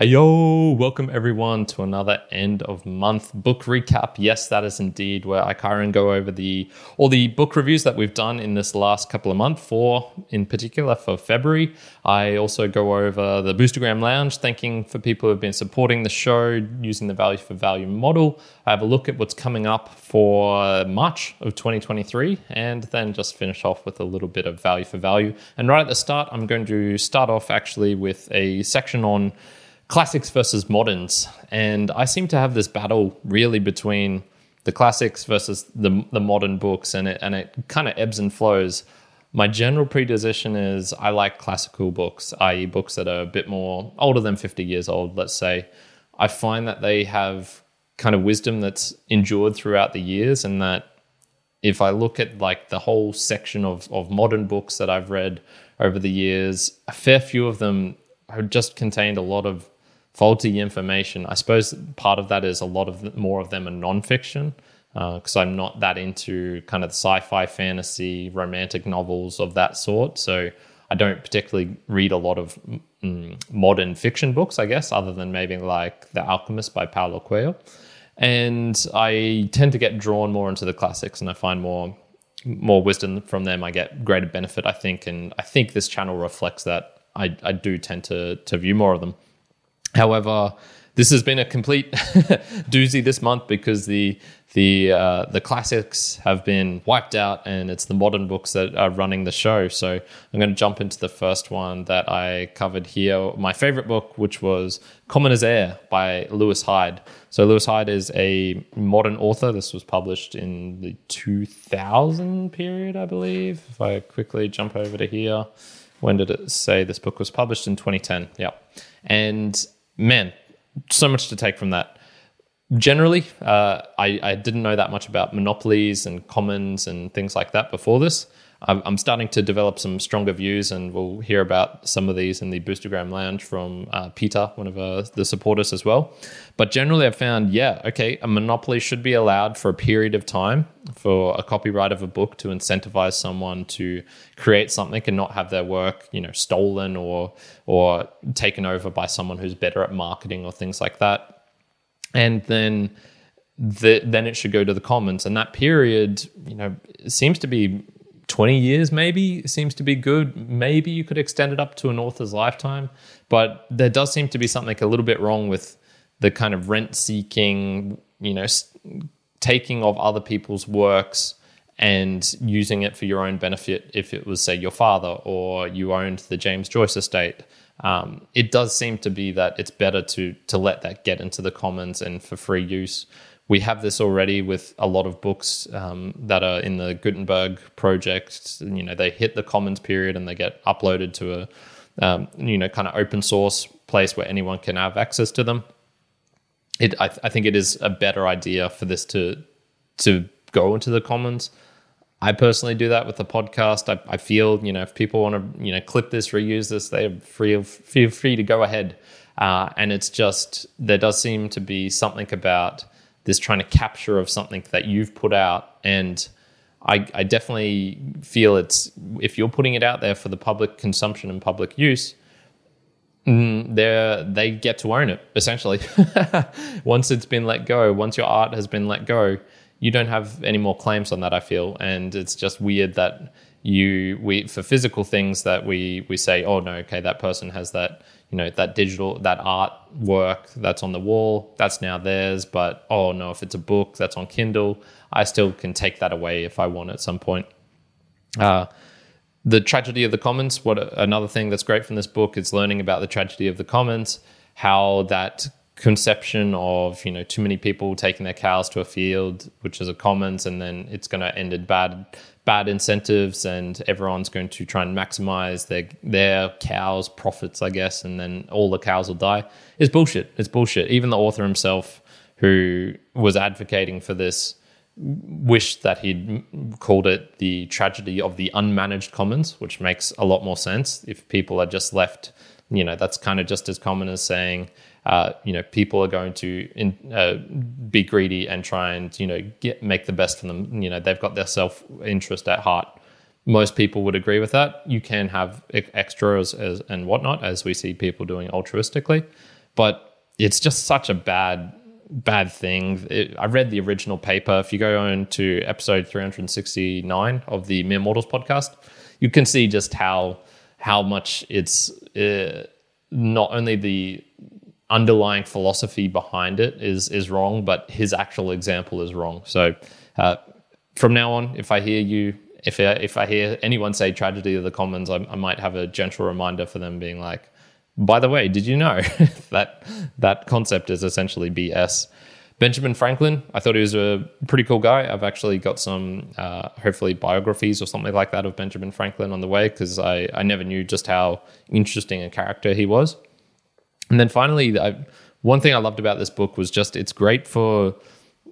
Yo, welcome everyone to another end of month book recap. Yes, that is indeed where I, Kyrin, go over the all the book reviews that we've done in this last couple of months. For in particular for February, I also go over the Boostagram Lounge, thanking for people who have been supporting the show using the value for value model. I have a look at what's coming up for March of 2023, and then just finish off with a little bit of value for value. And right at the start, I'm going to start off actually with a section on classics versus moderns. And I seem to have this battle really between the classics versus the the modern books, and it and it kind of ebbs and flows. My general predisposition is I like classical books, i.e., books that are a bit more older than 50 years old, let's say. I find that they have kind of wisdom that's endured throughout the years, and that if I look at like the whole section of, of modern books that I've read over the years, a fair few of them have just contained a lot of faulty information. I suppose part of that is a lot of more of them are nonfiction because uh, I'm not that into kind of the sci-fi, fantasy, romantic novels of that sort. So I don't particularly read a lot of mm, modern fiction books, I guess, other than maybe like The Alchemist by Paulo Coelho. And I tend to get drawn more into the classics, and I find more more wisdom from them. I get greater benefit, I think, and I think this channel reflects that. I, I do tend to to view more of them. However, this has been a complete doozy this month because the the uh, the classics have been wiped out, and it's the modern books that are running the show. So I'm going to jump into the first one that I covered here. My favorite book, which was Common as Air by Lewis Hyde. So Lewis Hyde is a modern author. This was published in the 2000 period, I believe. If I quickly jump over to here, when did it say this book was published in 2010? Yeah, and man, so much to take from that. Generally, uh, I, I, didn't know that much about monopolies and commons and things like that before this. I'm, starting to develop some stronger views, and we'll hear about some of these in the Boostagram Lounge from uh, Petar, one of uh, the supporters as well. But generally, I've found, yeah, okay, a monopoly should be allowed for a period of time for a copyright of a book to incentivize someone to create something and not have their work, you know, stolen or or taken over by someone who's better at marketing or things like that. And then the, then it should go to the commons. And that period, you know, seems to be 20 years maybe seems to be good. Maybe you could extend it up to an author's lifetime, but there does seem to be something a little bit wrong with the kind of rent seeking, you know, taking of other people's works and using it for your own benefit if it was say your father or you owned the James Joyce estate. Um, it does seem to be that it's better to to let that get into the commons and for free use we have this already with a lot of books um, that are in the Gutenberg project. You know, they hit the commons period and they get uploaded to a um, you know kind of open source place where anyone can have access to them. It, I, th- I think it is a better idea for this to to go into the commons. I personally do that with the podcast. I, I feel you know if people want to you know clip this, reuse this, they're free feel free to go ahead. Uh, and it's just there does seem to be something about this trying to capture of something that you've put out and I, I, definitely feel it's if you're putting it out there for the public consumption and public use, mm, they they get to own it essentially. once it's been let go, once your art has been let go, you don't have any more claims on that. I feel, and it's just weird that you we for physical things that we we say, oh no, okay, that person has that you know that digital that art work that's on the wall that's now theirs but oh no if it's a book that's on kindle i still can take that away if i want at some point. Uh, the tragedy of the commons what another thing that's great from this book is learning about the tragedy of the commons how that conception of you know too many people taking their cows to a field which is a commons and then it's going to end in bad bad incentives and everyone's going to try and maximize their their cows profits i guess and then all the cows will die. Is bullshit. It's bullshit. Even the author himself who was advocating for this wished that he'd called it the tragedy of the unmanaged commons which makes a lot more sense. If people are just left you know that's kind of just as common as saying uh, you know, people are going to in, uh, be greedy and try and you know get make the best for them. You know, they've got their self interest at heart. Most people would agree with that. You can have extras as, and whatnot, as we see people doing altruistically, but it's just such a bad bad thing. It, I read the original paper. If you go on to episode 369 of the Mere Mortals podcast, you can see just how how much it's uh, not only the underlying philosophy behind it is is wrong, but his actual example is wrong. So uh, from now on, if I hear you, if I, if I hear anyone say tragedy of the commons, I, I might have a gentle reminder for them, being like, by the way, did you know that that concept is essentially BS? Benjamin Franklin, I thought he was a pretty cool guy. I've actually got some, uh, hopefully, biographies or something like that of Benjamin Franklin on the way because I, I never knew just how interesting a character he was. And then finally, I, one thing I loved about this book was just it's great for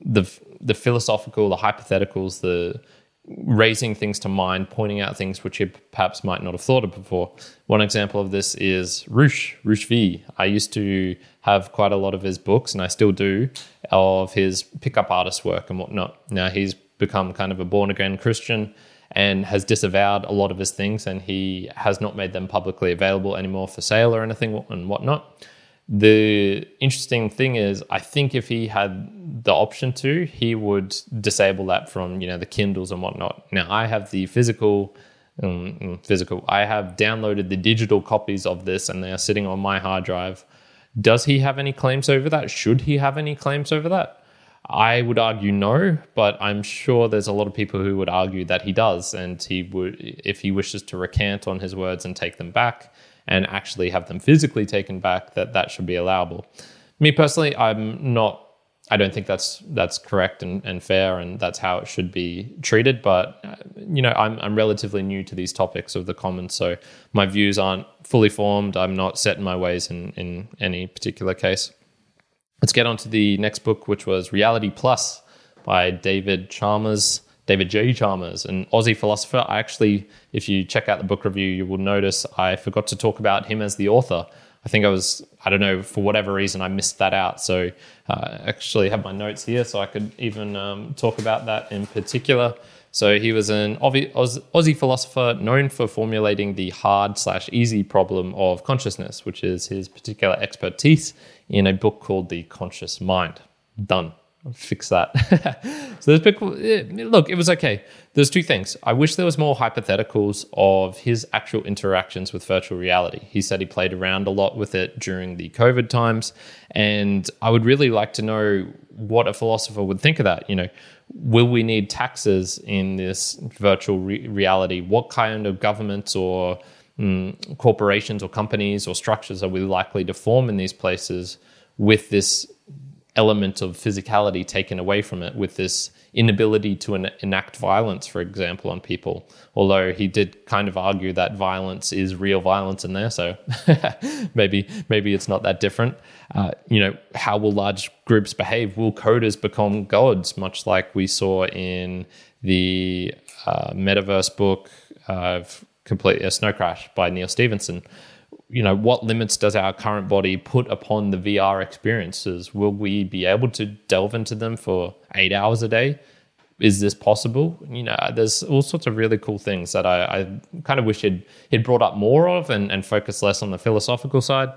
the the philosophical, the hypotheticals, the raising things to mind, pointing out things which you perhaps might not have thought of before. One example of this is Roosh, Roosh V. I used to have quite a lot of his books, and I still do, of his pickup artist work and whatnot. Now he's become kind of a born again Christian and has disavowed a lot of his things, and he has not made them publicly available anymore for sale or anything and whatnot. The interesting thing is, I think if he had the option to, he would disable that from you know the Kindles and whatnot. Now I have the physical, um, physical. I have downloaded the digital copies of this, and they are sitting on my hard drive. Does he have any claims over that? Should he have any claims over that? I would argue no, but I'm sure there's a lot of people who would argue that he does, and he would, if he wishes to recant on his words and take them back, and actually have them physically taken back, that that should be allowable. Me personally, I'm not. I don't think that's that's correct and, and fair, and that's how it should be treated. But uh, you know, I'm I'm relatively new to these topics of the commons, so my views aren't fully formed. I'm not set in my ways in in any particular case. Let's get on to the next book, which was Reality Plus by David Chalmers. David J. Chalmers, an Aussie philosopher. I actually, if you check out the book review, you will notice I forgot to talk about him as the author. I think I was, I don't know, for whatever reason, I missed that out. So uh, I actually have my notes here so I could even um, talk about that in particular. So he was an Aussie philosopher known for formulating the hard slash easy problem of consciousness, which is his particular expertise in a book called The Conscious Mind. Done fix that. so this book, look, it was okay. There's two things. I wish there was more hypotheticals of his actual interactions with virtual reality. He said he played around a lot with it during the COVID times, and I would really like to know what a philosopher would think of that. You know, will we need taxes in this virtual re- reality? What kind of governments or mm, corporations or companies or structures are we likely to form in these places with this element of physicality taken away from it with this inability to en- enact violence, for example, on people. Although he did kind of argue that violence is real violence in there, so maybe maybe it's not that different. Uh, you know, how will large groups behave? Will coders become gods, much like we saw in the uh, metaverse book of complete uh, Snow Crash by Neal Stephenson? you know, what limits does our current body put upon the VR experiences? Will we be able to delve into them for eight hours a day? Is this possible? You know, there's all sorts of really cool things that I, I kind of wish he'd, he'd brought up more of and, and focus less on the philosophical side.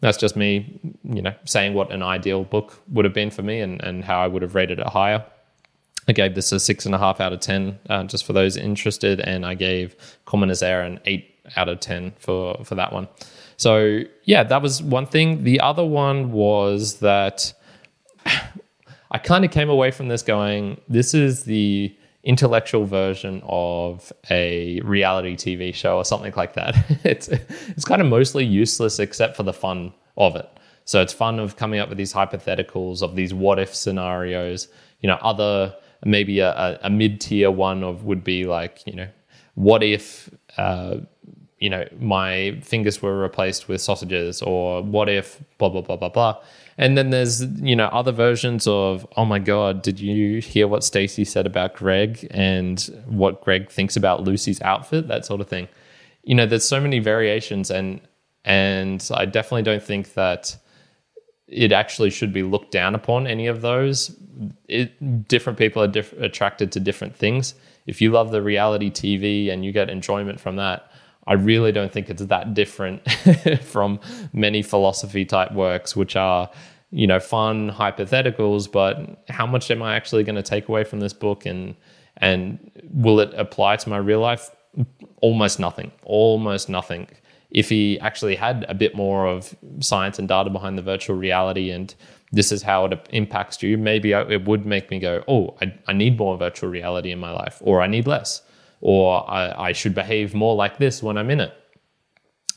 That's just me, you know, saying what an ideal book would have been for me and, and how I would have rated it higher. I gave this a six and a half out of 10, uh, just for those interested. And I gave Common as Air an eight out of 10 for, for that one. So, yeah, that was one thing. The other one was that I kind of came away from this going, this is the intellectual version of a reality TV show or something like that. it's it's kind of mostly useless except for the fun of it. So it's fun of coming up with these hypotheticals of these what if scenarios. You know, other maybe a, a mid tier one of would be like you know, what if uh, you know, my fingers were replaced with sausages, or what if blah blah blah blah blah. And then there's you know other versions of oh my god, did you hear what Stacy said about Greg and what Greg thinks about Lucy's outfit, that sort of thing. You know, there's so many variations, and and I definitely don't think that it actually should be looked down upon any of those. It, different people are diff- attracted to different things. If you love the reality TV and you get enjoyment from that, I really don't think it's that different from many philosophy type works, which are, you know, fun hypotheticals, but how much am I actually going to take away from this book and and will it apply to my real life? Almost nothing. Almost nothing. If he actually had a bit more of science and data behind the virtual reality and this is how it impacts you, maybe it would make me go, oh, I, I need more virtual reality in my life, or I need less, or I, I should behave more like this when I'm in it.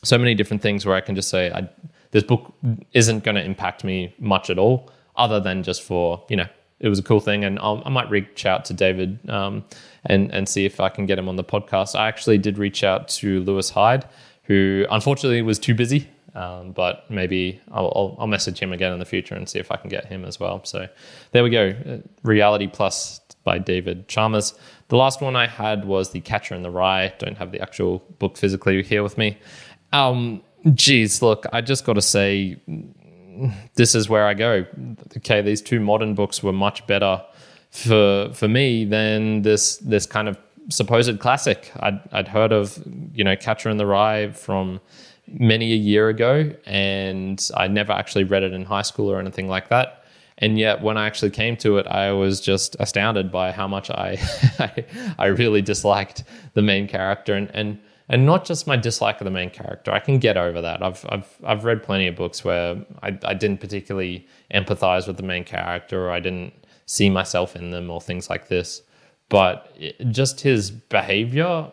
So many different things where I can just say, I, this book isn't going to impact me much at all, other than just for, you know, it was a cool thing. And I'll, i might reach out to David um, and, and see if I can get him on the podcast. I actually did reach out to Lewis Hyde, who unfortunately was too busy um, but maybe I'll, I'll, I'll, message him again in the future and see if I can get him as well. So there we go. Uh, Reality Plus by David Chalmers. The last one I had was The Catcher in the Rye. Don't have the actual book physically here with me. Um, geez, look, I just got to say, this is where I go. Okay, these two modern books were much better for for me than this this kind of supposed classic. I'd, I'd heard of, you know, Catcher in the Rye from many a year ago, and I never actually read it in high school or anything like that. And yet, when I actually came to it, I was just astounded by how much I, I, I really disliked the main character, and and and not just my dislike of the main character. I can get over that. I've I've I've read plenty of books where I I didn't particularly empathize with the main character, or I didn't see myself in them, or things like this. But just his behavior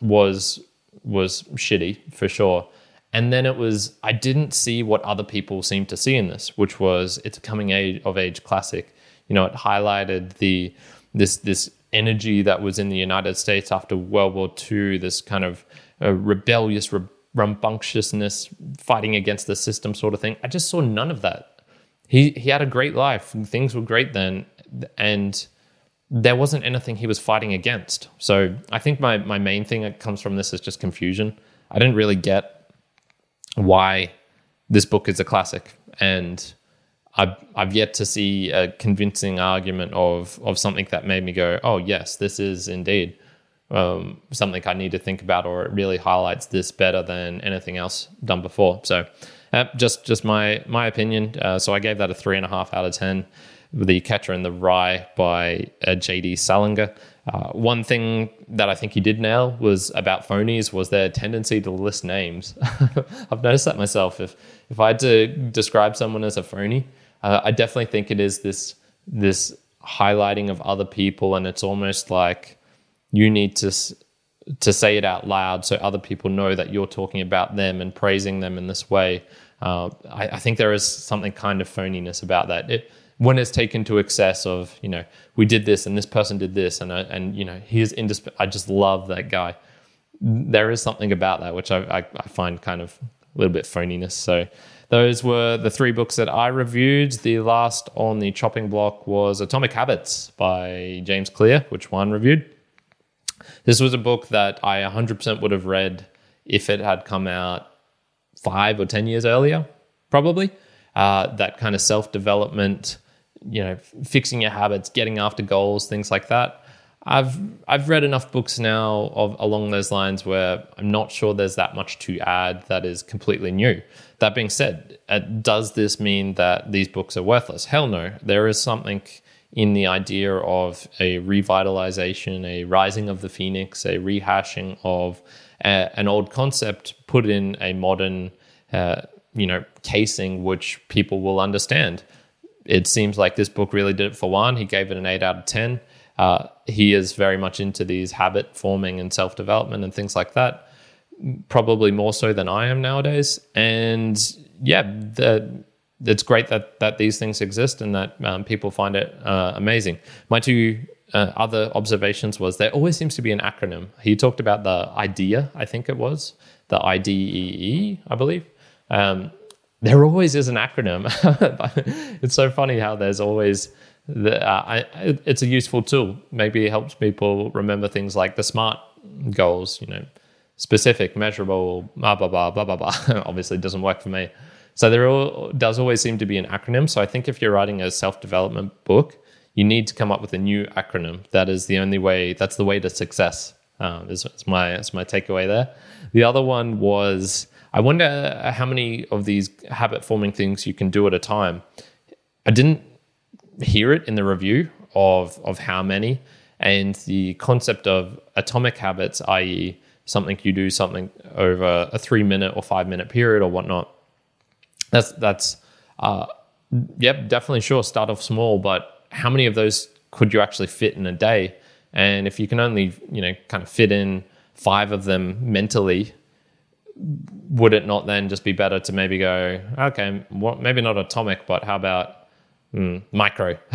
was was shitty for sure. And then it was I didn't see what other people seemed to see in this, which was it's a coming age of age classic. You know, it highlighted the this this energy that was in the United States after World War II, this kind of uh, rebellious re- rambunctiousness, fighting against the system sort of thing. I just saw none of that. He he had a great life. Things were great then, and there wasn't anything he was fighting against. So I think my my main thing that comes from this is just confusion. I didn't really get why this book is a classic, and I've I've yet to see a convincing argument of of something that made me go, oh yes, this is indeed um, something I need to think about, or it really highlights this better than anything else done before. So. Uh, just just my my opinion. Uh, so I gave that a three and a half out of ten. The Catcher in the Rye by uh, J.D. Salinger. Uh, one thing that I think he did nail was about phonies was their tendency to list names. I've noticed that myself. If if I had to describe someone as a phony, uh, I definitely think it is this this highlighting of other people, and it's almost like you need to to say it out loud so other people know that you're talking about them and praising them in this way. Uh, I, I, think there is something kind of phoniness about that. It, when it's taken to excess of you know we did this and this person did this and and you know he's indisp- I just love that guy. There is something about that which I, I, I find kind of a little bit phoniness. So those were the three books that I reviewed. The last on the chopping block was Atomic Habits by James Clear, which Juan reviewed. This was a book that I 100% would have read if it had come out five or 10 years earlier, probably. Uh, that kind of self development, you know, fixing your habits, getting after goals, things like that. I've I've read enough books now of along those lines where I'm not sure there's that much to add that is completely new. That being said, uh, does this mean that these books are worthless? Hell no. There is something in the idea of a revitalization, a rising of the phoenix, a rehashing of a, uh, an old concept put in a modern, uh, you know, casing which people will understand it seems like this book really did it for Juan. He gave it an eight out of 10. Uh, he is very much into these habit forming and self development and things like that, probably more so than I am nowadays. And yeah, the, it's great that, that these things exist and that um, people find it uh, amazing. My two uh, other observations was there always seems to be an acronym. He talked about the IDEA, I think it was, the IDEE, I believe. Um, there always is an acronym. it's so funny how there's always the, uh, I, it's a useful tool. Maybe it helps people remember things like the SMART goals, you know, specific, measurable, blah, blah, blah, blah, blah, blah. Obviously, doesn't work for me. So there all, does always seem to be an acronym. So I think if you're writing a self development book, you need to come up with a new acronym. That is the only way, that's the way to success. Um, is, is my is my takeaway there. The other one was I wonder how many of these habit forming things you can do at a time. I didn't hear it in the review of of how many, and the concept of atomic habits, i.e., something you do something over a three minute or five minute period or whatnot. That's that's uh, yep, definitely sure. Start off small, but how many of those could you actually fit in a day? And if you can only you know kind of fit in five of them mentally, would it not then just be better to maybe go okay, well, maybe not atomic, but how about mm, micro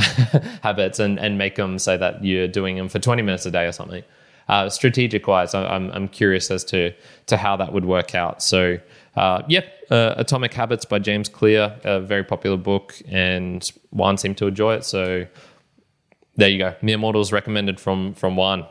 habits and and make them so that you're doing them for 20 minutes a day or something? uh, strategic wise, I'm, I'm curious as to to how that would work out. So, uh, yep, uh, Atomic Habits by James Clear, a very popular book, and Juan seemed to enjoy it. So, there you go. Mere Mortals recommended from from Juan.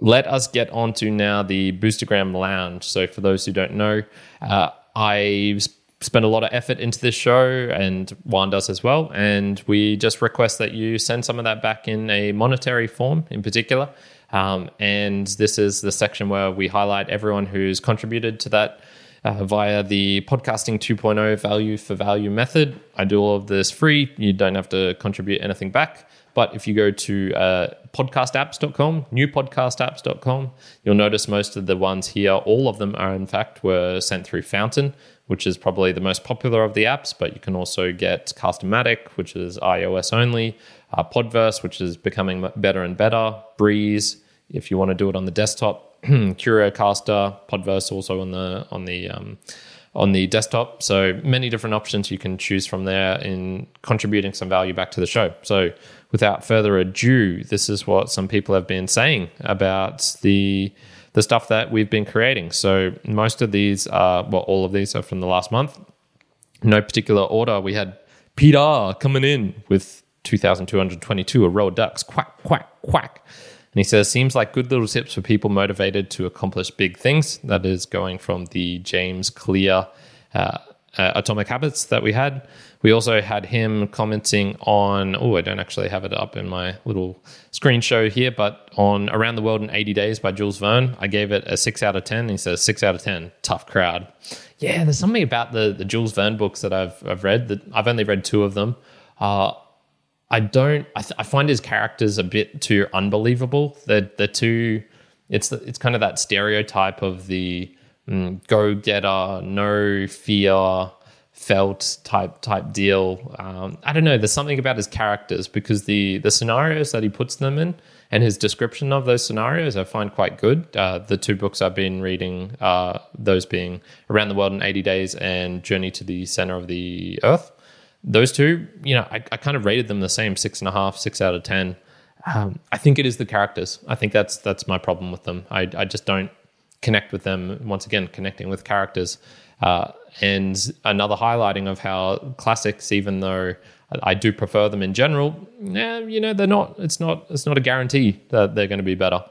Let us get on to now the Boostagram Lounge. So, for those who don't know, uh, I spend a lot of effort into this show, and Juan does as well. And we just request that you send some of that back in a monetary form, in particular. Um, and this is the section where we highlight everyone who's contributed to that uh, via the podcasting 2.0 value for value method. I do all of this free. You don't have to contribute anything back. But if you go to uh, podcastapps.com, newpodcastapps.com, you'll notice most of the ones here, all of them are in fact were sent through Fountain, which is probably the most popular of the apps. But you can also get Castamatic, which is iOS only uh, Podverse, which is becoming better and better, Breeze, if you want to do it on the desktop, CurioCaster, Podverse also on the on the um, on the desktop. So many different options you can choose from there in contributing some value back to the show. So without further ado, this is what some people have been saying about the the stuff that we've been creating. So most of these are well, all of these are from the last month. No particular order. We had Petar coming in with 2,222, a row of ducks, quack, quack, quack. And he says, seems like good little tips for people motivated to accomplish big things. That is going from the James Clear uh, uh, Atomic Habits that we had. We also had him commenting on, oh, I don't actually have it up in my little screen show here, but on Around the World in 80 Days by Jules Verne. I gave it a 6 out of 10. He says, 6 out of 10, tough crowd. Yeah, there's something about the, the Jules Verne books that I've, I've read that I've only read two of them. Uh, I don't. I, th- I, find his characters a bit too unbelievable. They're they're too. It's it's kind of that stereotype of the mm, go getter, no fear, felt type type deal. Um, I don't know. There's something about his characters because the the scenarios that he puts them in and his description of those scenarios I find quite good. Uh, the two books I've been reading, uh, those being Around the World in 80 Days and Journey to the Center of the Earth those two, you know, I, I, kind of rated them the same six and a half, six out of ten. Um, I think it is the characters. I think that's that's my problem with them. I, I just don't connect with them. Once again, connecting with characters, uh, and another highlighting of how classics, even though I do prefer them in general, yeah, you know, they're not. It's not. It's not a guarantee that they're going to be better.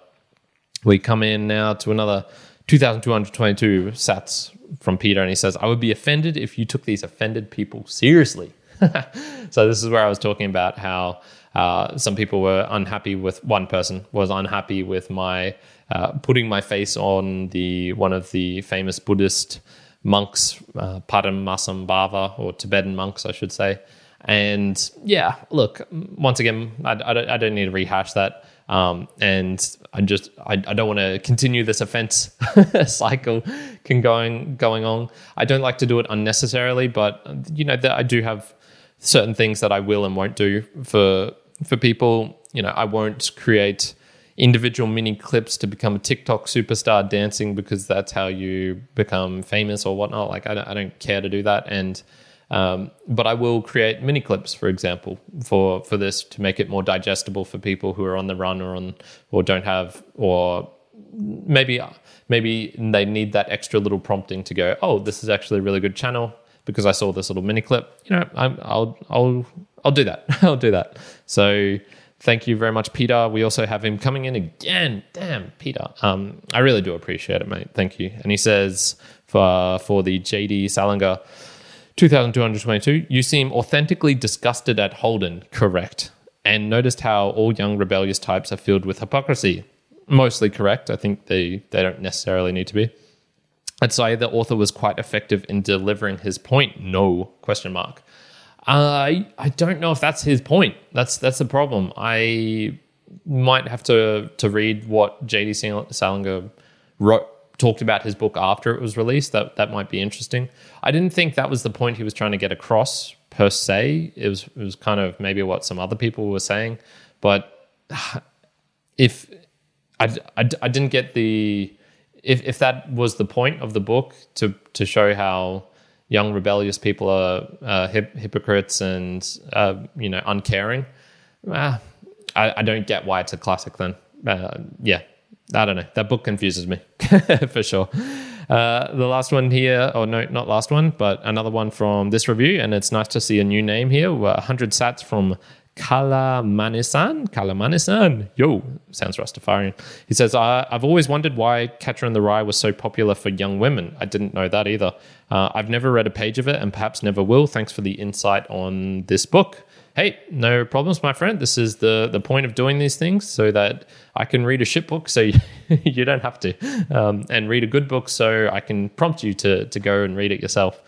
We come in now to another 2,222 sats from Petar, and he says, I would be offended if you took these offended people seriously. so, this is where I was talking about how uh, some people were unhappy with one person was unhappy with my uh, putting my face on the one of the famous Buddhist monks, uh, Padmasambhava, or Tibetan monks, I should say. And yeah, look, once again, I, I, don't, I don't need to rehash that. Um, and I just I, I don't want to continue this offense cycle can going going on. I don't like to do it unnecessarily, but you know that I do have certain things that I will and won't do for for people. You know, I won't create individual mini clips to become a TikTok superstar dancing because that's how you become famous or whatnot. Like I don't, I don't care to do that and um, but I will create mini clips, for example, for for this to make it more digestible for people who are on the run or on or don't have or maybe maybe they need that extra little prompting to go, oh, this is actually a really good channel because I saw this little mini clip. You know, i will I'll I'll do that. I'll do that. So thank you very much, Petar. We also have him coming in again. Damn, Petar. Um, I really do appreciate it, mate. Thank you. And he says for for the JD Salinger 2222, you seem authentically disgusted at Holden, correct, and noticed how all young rebellious types are filled with hypocrisy. mostly correct. I think they they don't necessarily need to be. I'd say the author was quite effective in delivering his point. No question mark. I I don't know if that's his point. That's that's the problem. I might have to to read what JD Salinger wrote talked about his book after it was released. That that might be interesting. I didn't think that was the point he was trying to get across per se. It was it was kind of maybe what some other people were saying, but if I, I, I didn't get the if if that was the point of the book to to show how young rebellious people are uh, hip, hypocrites and uh, you know uncaring. Uh, I, I, don't get why it's a classic then. Uh, yeah, I don't know. That book confuses me for sure. Uh, the last one here, or no, not last one, but another one from this review, and it's nice to see a new name here. 100 sats from Kalamanisan. Kalamanisan. Yo, sounds Rastafarian. He says, I've always wondered why Catcher in the Rye was so popular for young women. I didn't know that either. Uh, I've never read a page of it and perhaps never will. Thanks for the insight on this book. Hey, no problems, my friend. This is the, the point of doing these things so that I can read a shit book so you, you don't have to, um, and read a good book so I can prompt you to, to go and read it yourself.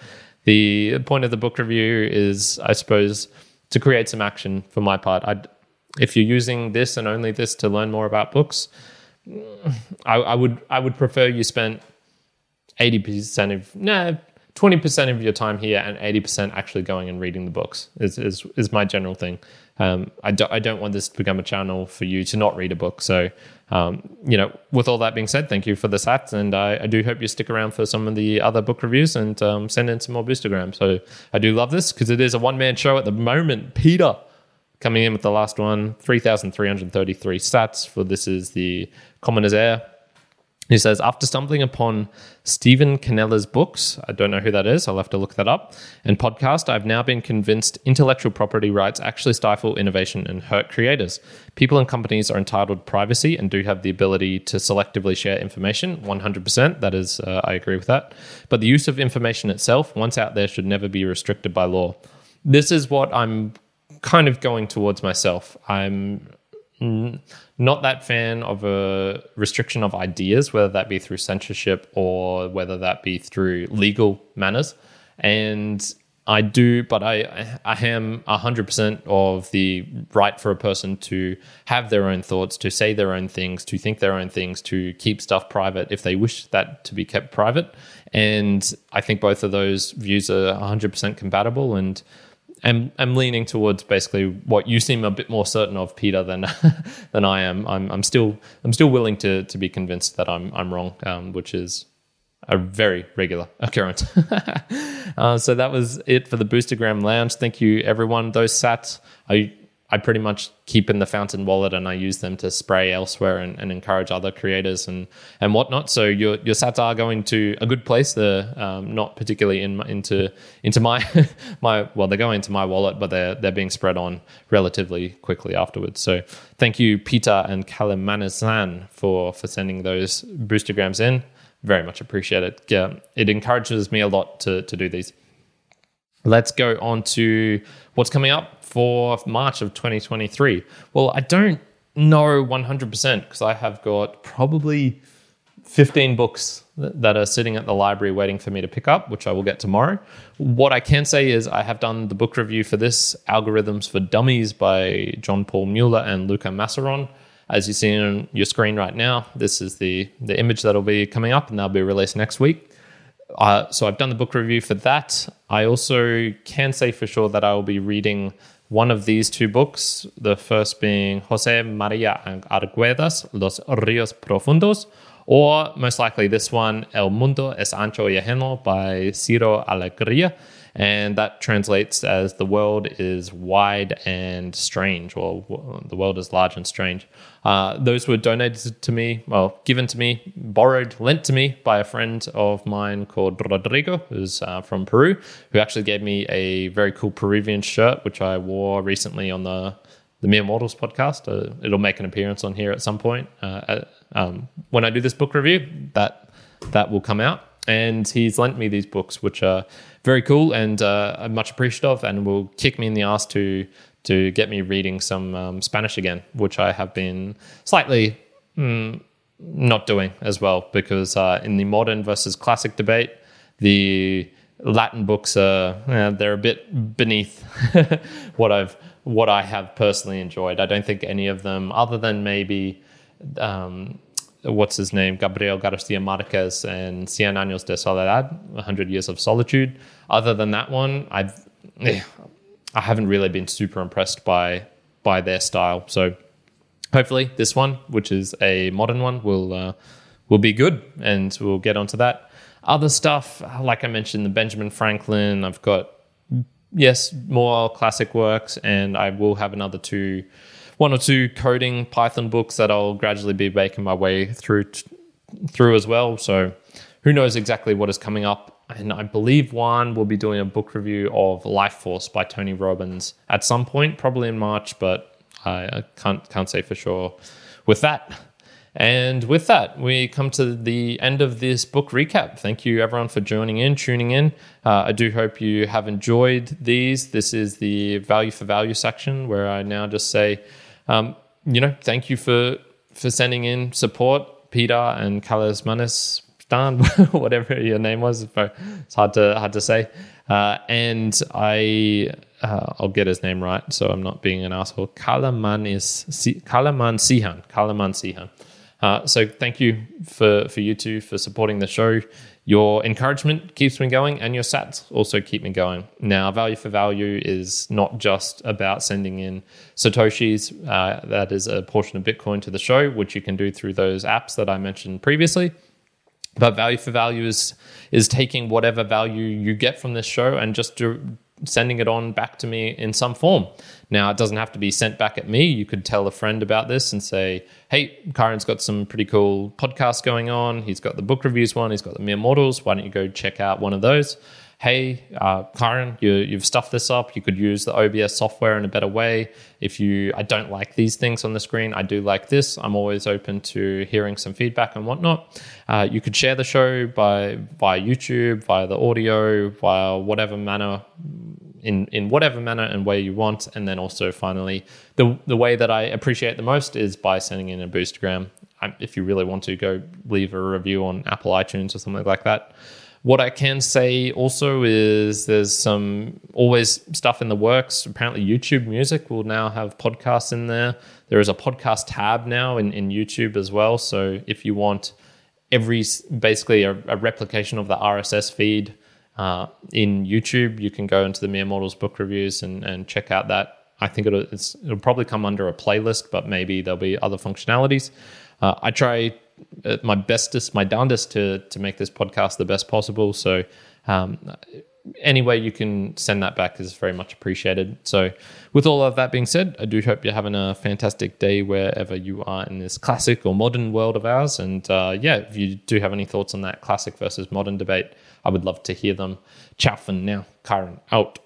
The point of the book review is, I suppose, to create some action for my part. I'd, if you're using this and only this to learn more about books, I, I would I would prefer you spent eighty percent of no twenty percent of your time here and eighty percent actually going and reading the books is is, is my general thing. Um, I, do, I don't want this to become a channel for you to not read a book. So, um, you know, with all that being said, thank you for the sats. And I, I do hope you stick around for some of the other book reviews and um, send in some more boostagrams. So I do love this because it is a one man show at the moment. Petar coming in with the last one 3,333 sats for this is the Common as Air he says, after stumbling upon Stephan Kinsella's books, I don't know who that is, I'll have to look that up, and podcast, I've now been convinced intellectual property rights actually stifle innovation and hurt creators. People and companies are entitled to privacy and do have the ability to selectively share information, 100%. That is, uh, I agree with that. But the use of information itself, once out there, should never be restricted by law. This is what I'm kind of going towards myself. I'm not that fan of a restriction of ideas, whether that be through censorship or whether that be through legal manners. And I do, but I I am hundred percent of the right for a person to have their own thoughts, to say their own things, to think their own things, to keep stuff private if they wish that to be kept private. And I think both of those views are hundred percent compatible. And am am leaning towards basically what you seem a bit more certain of, Petar, than than I am. I'm I'm still I'm still willing to to be convinced that I'm I'm wrong, um, which is a very regular occurrence. uh, so that was it for the Boostagram Lounge. Thank you, everyone. Those sats, I I pretty much keep in the Fountain wallet and I use them to spray elsewhere and, and encourage other creators and, and whatnot. So your your sats are going to a good place. They're um, not particularly in into into my my well, they're going into my wallet, but they're they're being spread on relatively quickly afterwards. So thank you, Petar and Kalimanisan, for for sending those boostagrams in. Very much appreciate it. Yeah, it encourages me a lot to to do these. Let's go on to what's coming up for March of 2023? Well, I don't know 100% because I have got probably 15 books that are sitting at the library waiting for me to pick up, which I will get tomorrow. What I can say is I have done the book review for this, Algorithms for Dummies by John Paul Mueller and Luca Massaron. As you see on your screen right now, this is the, the image that'll be coming up and that'll be released next week. So I've done the book review for that. I also can say for sure that I will be reading one of these two books, the first being Jose Maria Arguedas, Los Ríos Profundos, or most likely this one, El Mundo es Ancho y Ajeno by Ciro Alegría and that translates as the world is wide and strange, or the world is large and strange. Uh, those were donated to me, well, given to me, borrowed, lent to me by a friend of mine called Rodrigo, who's uh, from Peru, who actually gave me a very cool Peruvian shirt, which I wore recently on the the Mere Mortals podcast. Uh, it'll make an appearance on here at some point. Uh, um, when I do this book review, that that will come out. And he's lent me these books, which are very cool and uh, I'm much appreciative and will kick me in the ass to to get me reading some um, Spanish again, which I have been slightly mm, not doing as well because uh, in the modern versus classic debate, the Latin books are uh, they're a bit beneath what I've what I have personally enjoyed. I don't think any of them, other than maybe um, what's his name, Gabriel Garcia Marquez and Cien Años de Soledad, 100 Years of Solitude. Other than that one, I've I haven't really been super impressed by by their style. So hopefully this one, which is a modern one, will uh, will be good, and we'll get onto that. Other stuff, like I mentioned, the Benjamin Franklin. I've got yes more classic works, and I will have another two, one or two coding Python books that I'll gradually be making my way through t- through as well. So who knows exactly what is coming up. And I believe Juan will be doing a book review of Life Force by Tony Robbins at some point, probably in March, but I, can't can't say for sure with that. And with that, we come to the end of this book recap. Thank you, everyone, for joining in, tuning in. Uh, I do hope you have enjoyed these. This is the value for value section where I now just say, um, you know, thank you for for sending in support, Petar and Kalas Manis Stan, whatever your name was. It's hard to hard to say. Uh, and I uh, I'll get his name right, so I'm not being an asshole. Kalaman is Kalaman Sihan. Kalaman Sihan. Uh, so thank you for for you two for supporting the show. Your encouragement keeps me going, and your sats also keep me going. Now, value for value is not just about sending in satoshis. Uh, that is a portion of Bitcoin to the show, which you can do through those apps that I mentioned previously. But value for value is is taking whatever value you get from this show and just do, sending it on back to me in some form. Now, it doesn't have to be sent back at me. You could tell a friend about this and say, hey, Kyrin's got some pretty cool podcasts going on. He's got the book reviews one, he's got the Mere Mortals. Why don't you go check out one of those? Hey, uh, Kyrin, you, you've stuffed this up. You could use the OBS software in a better way. If you, I don't like these things on the screen, I do like this. I'm always open to hearing some feedback and whatnot. Uh, you could share the show by via YouTube, via the audio, via whatever manner in in whatever manner and way you want. And then also finally, the the way that I appreciate the most is by sending in a boostagram. If you really want to, go leave a review on Apple iTunes or something like that. What I can say also is there's some always stuff in the works. Apparently, YouTube Music will now have podcasts in there. There is a podcast tab now in, in YouTube as well. So if you want every basically a, a replication of the RSS feed uh, in YouTube, you can go into the Mere Mortals book reviews and, and check out that. I think it'll, it'll probably come under a playlist, but maybe there'll be other functionalities. Uh, I try my bestest, my darndest to to make this podcast the best possible. So, um, any way you can send that back is very much appreciated. So, with all of that being said, I do hope you're having a fantastic day wherever you are in this classic or modern world of ours. And uh, yeah, if you do have any thoughts on that classic versus modern debate, I would love to hear them. Ciao for now. Kyrin out.